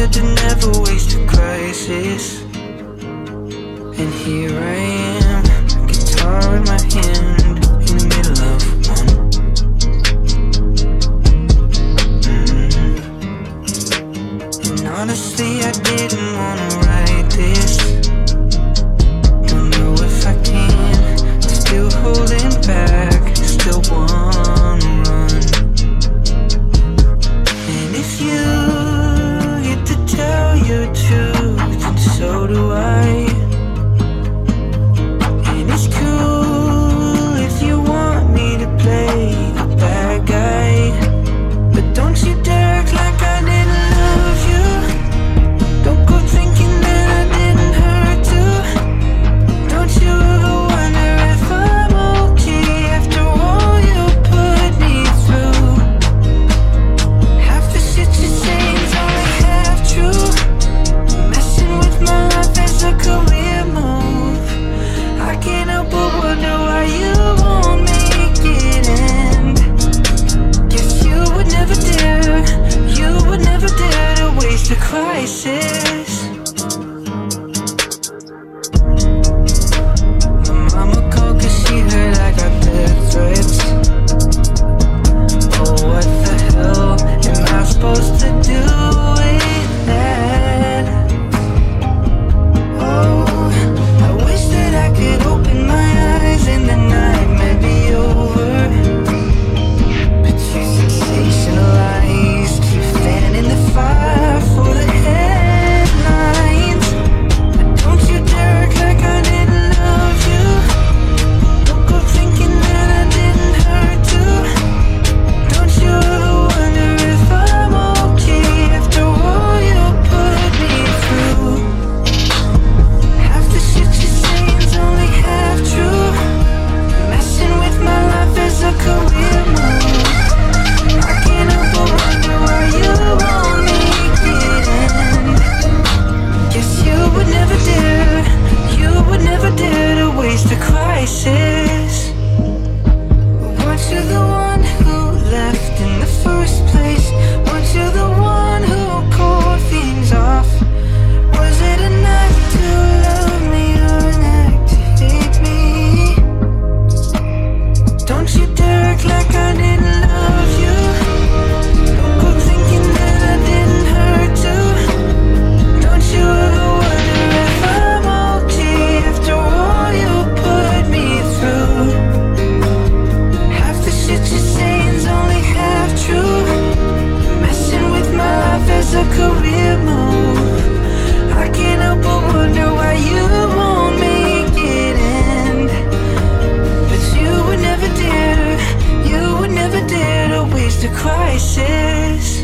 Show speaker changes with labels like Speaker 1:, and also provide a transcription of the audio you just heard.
Speaker 1: said to never waste a crisis. And here I am, guitar in my hand, in the middle of one. Mm. And honestly, I didn't wanna. voices. crisis.